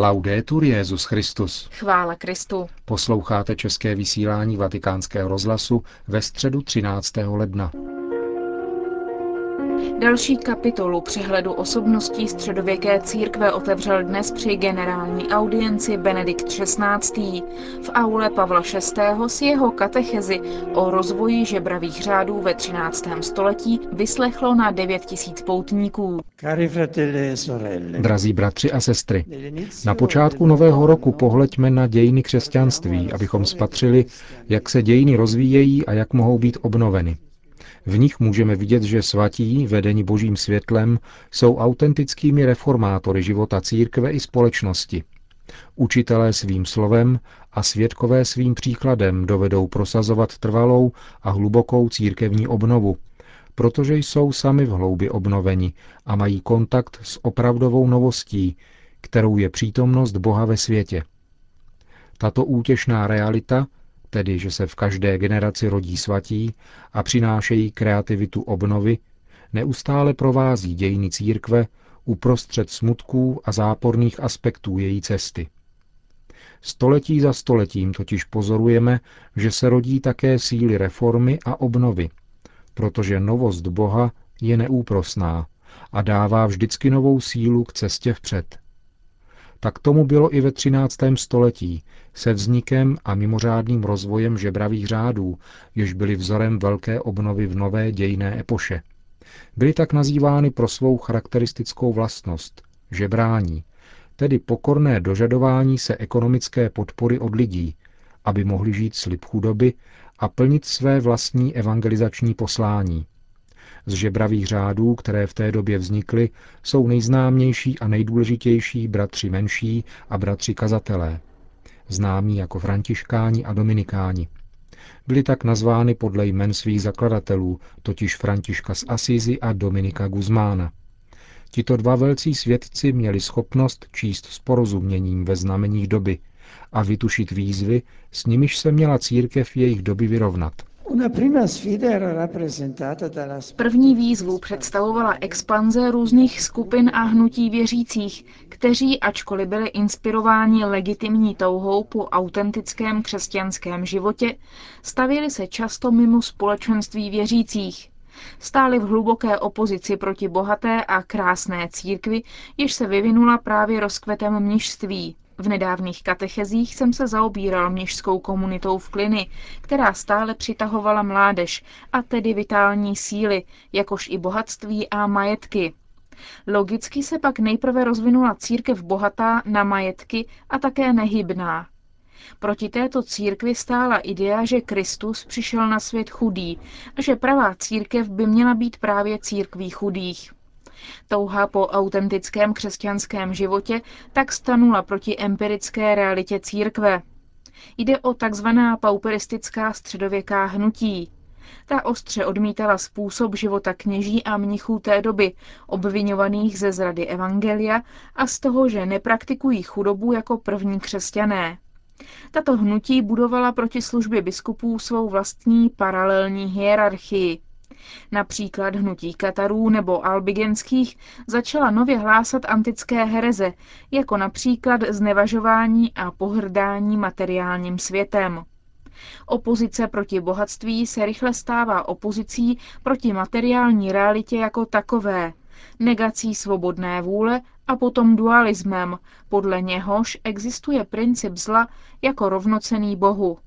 Laudetur Jezus Christus. Chvála Kristu. Posloucháte české vysílání Vatikánského rozhlasu ve středu 13. ledna. Další kapitolu přehledu osobností středověké církve otevřel dnes při generální audienci Benedikt XVI. v aule Pavla VI. s jeho katechezi o rozvoji žebravých řádů ve 13. století vyslechlo na 9 tisíc poutníků. E Drazí bratři a sestry, na počátku nového roku pohleďme na dějiny křesťanství, abychom spatřili, jak se dějiny rozvíjejí a jak mohou být obnoveny. V nich můžeme vidět, že svatí, vedení božím světlem, jsou autentickými reformátory života církve i společnosti. Učitelé svým slovem a svědkové svým příkladem dovedou prosazovat trvalou a hlubokou církevní obnovu, protože jsou sami v hloubi obnoveni a mají kontakt s opravdovou novostí, kterou je přítomnost Boha ve světě. Tato útěšná realita tedy že se v každé generaci rodí svatí a přinášejí kreativitu obnovy, neustále provází dějiny církve uprostřed smutků a záporných aspektů její cesty. Století za stoletím totiž pozorujeme, že se rodí také síly reformy a obnovy, protože novost Boha je neúprosná a dává vždycky novou sílu k cestě vpřed. Tak tomu bylo i ve 13. století se vznikem a mimořádným rozvojem žebravých řádů, jež byly vzorem velké obnovy v nové dějné epoše. Byly tak nazývány pro svou charakteristickou vlastnost – žebrání, tedy pokorné dožadování se ekonomické podpory od lidí, aby mohli žít slib chudoby a plnit své vlastní evangelizační poslání – z žebravých řádů, které v té době vznikly, jsou nejznámější a nejdůležitější bratři menší a bratři kazatelé, známí jako františkáni a dominikáni. Byly tak nazvány podle jmen svých zakladatelů, totiž Františka z Asízy a Dominika Guzmána. Tito dva velcí svědci měli schopnost číst s porozuměním ve znameních doby a vytušit výzvy, s nimiž se měla církev jejich doby vyrovnat. První výzvu představovala expanze různých skupin a hnutí věřících, kteří, ačkoliv byli inspirováni legitimní touhou po autentickém křesťanském životě, stavili se často mimo společenství věřících. Stáli v hluboké opozici proti bohaté a krásné církvi, jež se vyvinula právě rozkvetem mnižství, v nedávných katechezích jsem se zaobíral měžskou komunitou v Kliny, která stále přitahovala mládež, a tedy vitální síly, jakož i bohatství a majetky. Logicky se pak nejprve rozvinula církev bohatá na majetky a také nehybná. Proti této církvi stála idea, že Kristus přišel na svět chudý a že pravá církev by měla být právě církví chudých. Touha po autentickém křesťanském životě tak stanula proti empirické realitě církve. Jde o takzvaná pauperistická středověká hnutí. Ta ostře odmítala způsob života kněží a mnichů té doby, obvinovaných ze zrady evangelia a z toho, že nepraktikují chudobu jako první křesťané. Tato hnutí budovala proti službě biskupů svou vlastní paralelní hierarchii. Například hnutí Katarů nebo albigenských začala nově hlásat antické hereze, jako například znevažování a pohrdání materiálním světem. Opozice proti bohatství se rychle stává opozicí proti materiální realitě jako takové, negací svobodné vůle a potom dualismem, podle něhož existuje princip zla jako rovnocený Bohu.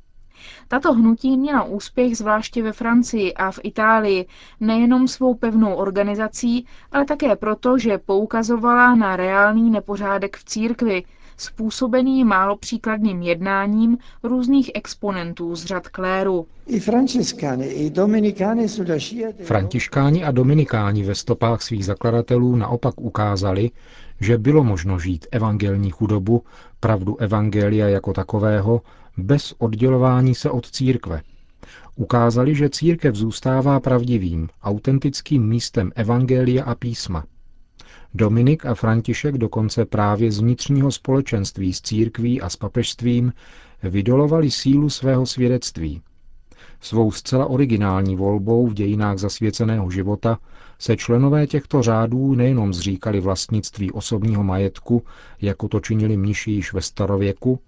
Tato hnutí měla úspěch zvláště ve Francii a v Itálii nejenom svou pevnou organizací, ale také proto, že poukazovala na reálný nepořádek v církvi, způsobený málo příkladným jednáním různých exponentů z řad kléru. Františkáni a dominikáni ve stopách svých zakladatelů naopak ukázali, že bylo možno žít evangelní chudobu, pravdu evangelia jako takového, bez oddělování se od církve. Ukázali, že církev zůstává pravdivým, autentickým místem evangelia a písma. Dominik a František dokonce právě z vnitřního společenství s církví a s papežstvím vydolovali sílu svého svědectví. Svou zcela originální volbou v dějinách zasvěceného života se členové těchto řádů nejenom zříkali vlastnictví osobního majetku, jako to činili mniši již ve starověku,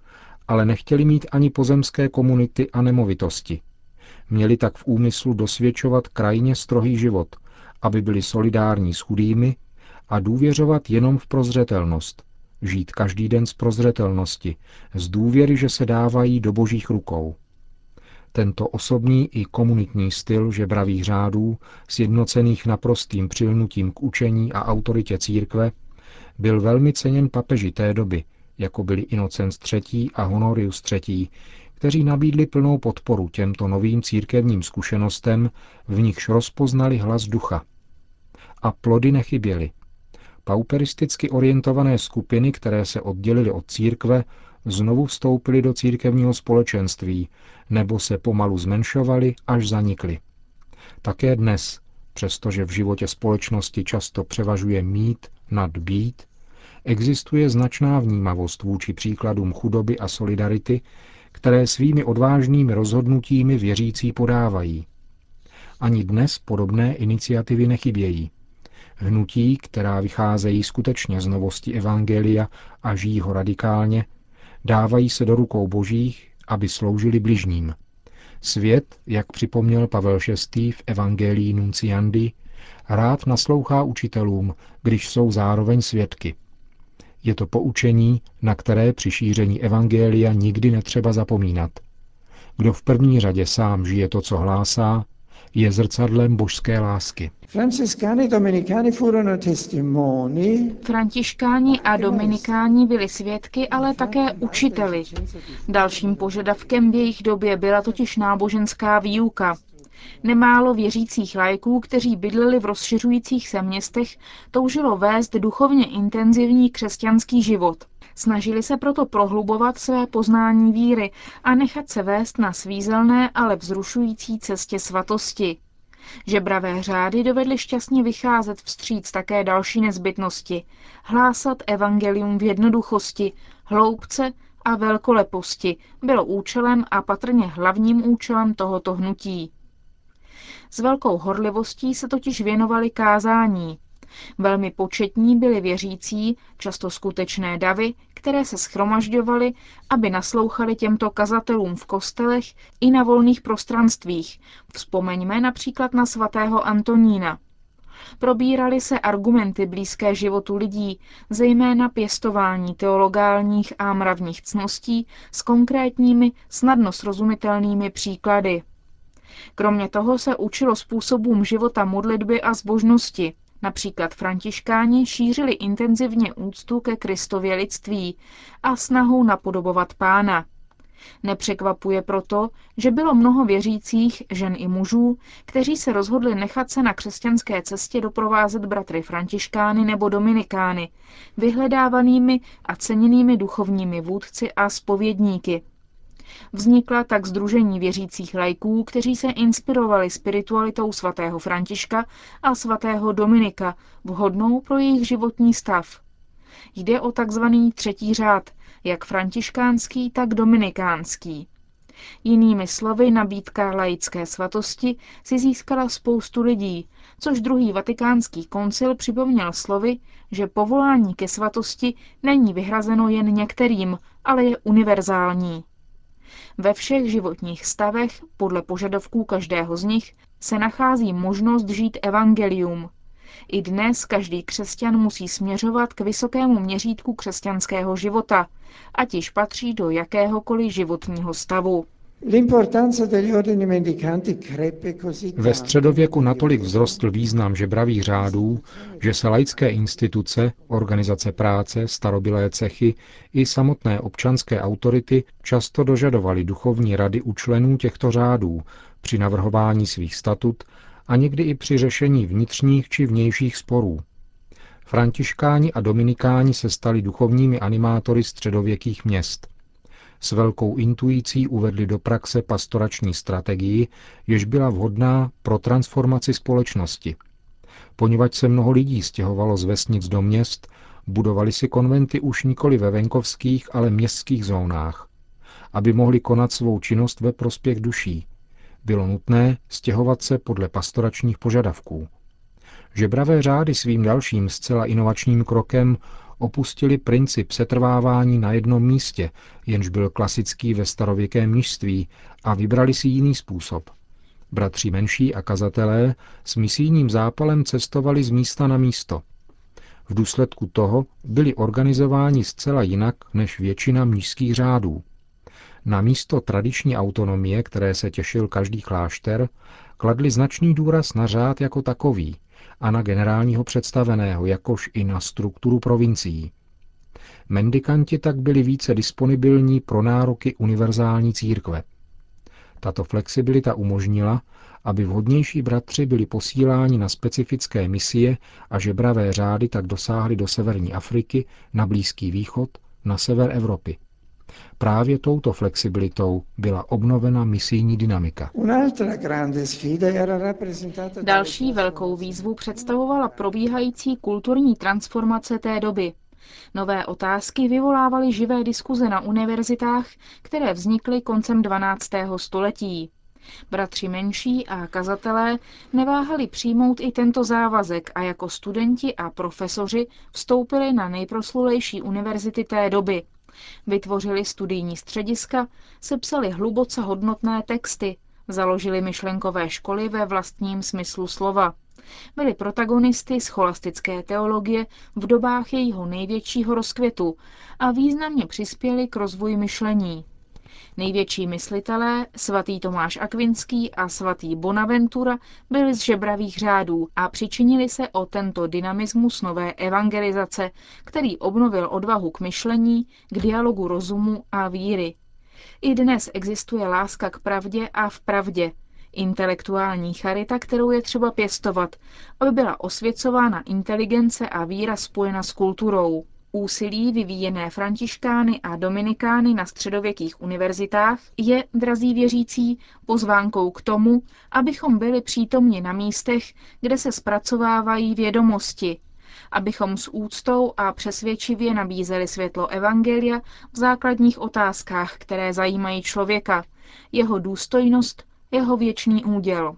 ale nechtěli mít ani pozemské komunity a nemovitosti. Měli tak v úmyslu dosvědčovat krajně strohý život, aby byli solidární s chudými a důvěřovat jenom v prozřetelnost, žít každý den z prozřetelnosti, z důvěry, že se dávají do božích rukou. Tento osobní i komunitní styl žebravých řádů, sjednocených naprostým přilnutím k učení a autoritě církve, byl velmi ceněn papeži té doby, jako byli Inocenc III. a Honorius III., kteří nabídli plnou podporu těmto novým církevním zkušenostem, v nichž rozpoznali hlas ducha. A plody nechyběly. Pauperisticky orientované skupiny, které se oddělily od církve, znovu vstoupily do církevního společenství, nebo se pomalu zmenšovaly, až zanikly. Také dnes, přestože v životě společnosti často převažuje mít nad být, existuje značná vnímavost vůči příkladům chudoby a solidarity, které svými odvážnými rozhodnutími věřící podávají. Ani dnes podobné iniciativy nechybějí. Hnutí, která vycházejí skutečně z novosti Evangelia a žijí ho radikálně, dávají se do rukou božích, aby sloužili bližním. Svět, jak připomněl Pavel VI. v Evangelii Nunciandi, rád naslouchá učitelům, když jsou zároveň svědky. Je to poučení, na které při šíření Evangelia nikdy netřeba zapomínat. Kdo v první řadě sám žije to, co hlásá, je zrcadlem božské lásky. Františkáni a dominikáni byli svědky, ale také učiteli. Dalším požadavkem v jejich době byla totiž náboženská výuka. Nemálo věřících lajků, kteří bydleli v rozšiřujících se městech, toužilo vést duchovně intenzivní křesťanský život. Snažili se proto prohlubovat své poznání víry a nechat se vést na svízelné, ale vzrušující cestě svatosti. Žebravé řády dovedly šťastně vycházet vstříc také další nezbytnosti. Hlásat evangelium v jednoduchosti, hloubce a velkoleposti bylo účelem a patrně hlavním účelem tohoto hnutí. S velkou horlivostí se totiž věnovali kázání. Velmi početní byli věřící, často skutečné davy, které se schromažďovaly, aby naslouchali těmto kazatelům v kostelech i na volných prostranstvích. Vzpomeňme například na svatého Antonína. Probírali se argumenty blízké životu lidí, zejména pěstování teologálních a mravních cností s konkrétními, snadno srozumitelnými příklady. Kromě toho se učilo způsobům života modlitby a zbožnosti. Například františkáni šířili intenzivně úctu ke Kristově lidství a snahu napodobovat pána. Nepřekvapuje proto, že bylo mnoho věřících, žen i mužů, kteří se rozhodli nechat se na křesťanské cestě doprovázet bratry františkány nebo dominikány, vyhledávanými a ceněnými duchovními vůdci a spovědníky. Vznikla tak združení věřících lajků, kteří se inspirovali spiritualitou svatého Františka a svatého Dominika, vhodnou pro jejich životní stav. Jde o takzvaný třetí řád, jak františkánský, tak dominikánský. Jinými slovy, nabídka laické svatosti si získala spoustu lidí, což druhý vatikánský koncil připomněl slovy, že povolání ke svatosti není vyhrazeno jen některým, ale je univerzální. Ve všech životních stavech, podle požadavků každého z nich, se nachází možnost žít evangelium. I dnes každý křesťan musí směřovat k vysokému měřítku křesťanského života, ať již patří do jakéhokoliv životního stavu. Ve středověku natolik vzrostl význam žebravých řádů, že se laické instituce, organizace práce, starobilé cechy i samotné občanské autority často dožadovaly duchovní rady u členů těchto řádů při navrhování svých statut a někdy i při řešení vnitřních či vnějších sporů. Františkáni a dominikáni se stali duchovními animátory středověkých měst s velkou intuicí uvedli do praxe pastorační strategii, jež byla vhodná pro transformaci společnosti. Poněvadž se mnoho lidí stěhovalo z vesnic do měst, budovali si konventy už nikoli ve venkovských, ale městských zónách, aby mohli konat svou činnost ve prospěch duší. Bylo nutné stěhovat se podle pastoračních požadavků. Žebravé řády svým dalším zcela inovačním krokem opustili princip setrvávání na jednom místě, jenž byl klasický ve starověkém mnižství, a vybrali si jiný způsob. Bratři menší a kazatelé s misijním zápalem cestovali z místa na místo. V důsledku toho byli organizováni zcela jinak než většina mnižských řádů. Na místo tradiční autonomie, které se těšil každý klášter, kladli značný důraz na řád jako takový a na generálního představeného, jakož i na strukturu provincií. Mendikanti tak byli více disponibilní pro nároky univerzální církve. Tato flexibilita umožnila, aby vhodnější bratři byli posíláni na specifické misie a žebravé řády tak dosáhly do severní Afriky, na Blízký východ, na sever Evropy. Právě touto flexibilitou byla obnovena misijní dynamika. Další velkou výzvu představovala probíhající kulturní transformace té doby. Nové otázky vyvolávaly živé diskuze na univerzitách, které vznikly koncem 12. století. Bratři menší a kazatelé neváhali přijmout i tento závazek a jako studenti a profesoři vstoupili na nejproslulejší univerzity té doby. Vytvořili studijní střediska, sepsali hluboce hodnotné texty, založili myšlenkové školy ve vlastním smyslu slova. Byli protagonisty scholastické teologie v dobách jejího největšího rozkvětu a významně přispěli k rozvoji myšlení. Největší myslitelé, svatý Tomáš Akvinský a svatý Bonaventura, byli z žebravých řádů a přičinili se o tento dynamismus nové evangelizace, který obnovil odvahu k myšlení, k dialogu rozumu a víry. I dnes existuje láska k pravdě a v pravdě, intelektuální charita, kterou je třeba pěstovat, aby byla osvěcována inteligence a víra spojena s kulturou. Úsilí vyvíjené františkány a dominikány na středověkých univerzitách je, drazí věřící, pozvánkou k tomu, abychom byli přítomni na místech, kde se zpracovávají vědomosti, abychom s úctou a přesvědčivě nabízeli světlo Evangelia v základních otázkách, které zajímají člověka, jeho důstojnost, jeho věčný úděl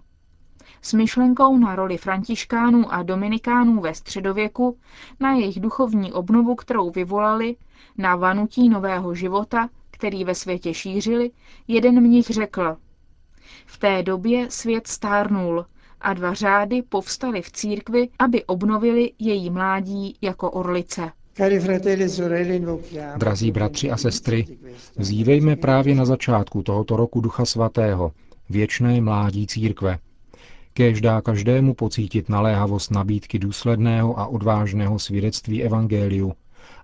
s myšlenkou na roli františkánů a dominikánů ve středověku, na jejich duchovní obnovu, kterou vyvolali, na vanutí nového života, který ve světě šířili, jeden mnich řekl. V té době svět stárnul a dva řády povstaly v církvi, aby obnovili její mládí jako orlice. Drazí bratři a sestry, vzívejme právě na začátku tohoto roku Ducha Svatého, věčné mládí církve, Kéž dá každému pocítit naléhavost nabídky důsledného a odvážného svědectví Evangeliu,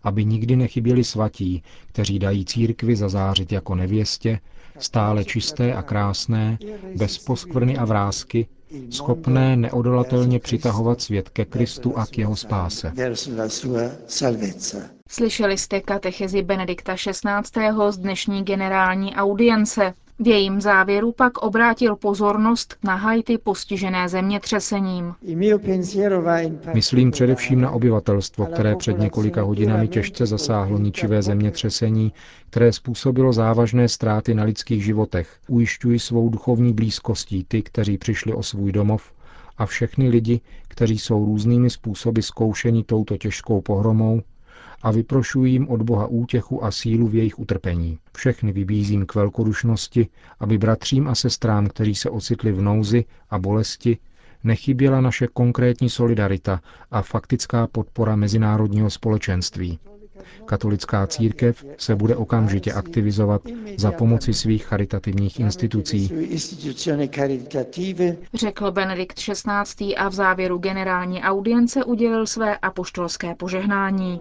aby nikdy nechyběli svatí, kteří dají církvi zazářit jako nevěstě, stále čisté a krásné, bez poskvrny a vrázky, schopné neodolatelně přitahovat svět ke Kristu a k jeho spáse. Slyšeli jste katechezi Benedikta XVI. z dnešní generální audience. V jejím závěru pak obrátil pozornost na Haiti postižené zemětřesením. Myslím především na obyvatelstvo, které před několika hodinami těžce zasáhlo ničivé zemětřesení, které způsobilo závažné ztráty na lidských životech. Ujišťuji svou duchovní blízkostí ty, kteří přišli o svůj domov, a všechny lidi, kteří jsou různými způsoby zkoušeni touto těžkou pohromou, a vyprošuji jim od Boha útěchu a sílu v jejich utrpení. Všechny vybízím k velkodušnosti, aby bratřím a sestrám, kteří se ocitli v nouzi a bolesti, nechyběla naše konkrétní solidarita a faktická podpora mezinárodního společenství. Katolická církev se bude okamžitě aktivizovat za pomoci svých charitativních institucí. Řekl Benedikt XVI. a v závěru generální audience udělil své apoštolské požehnání.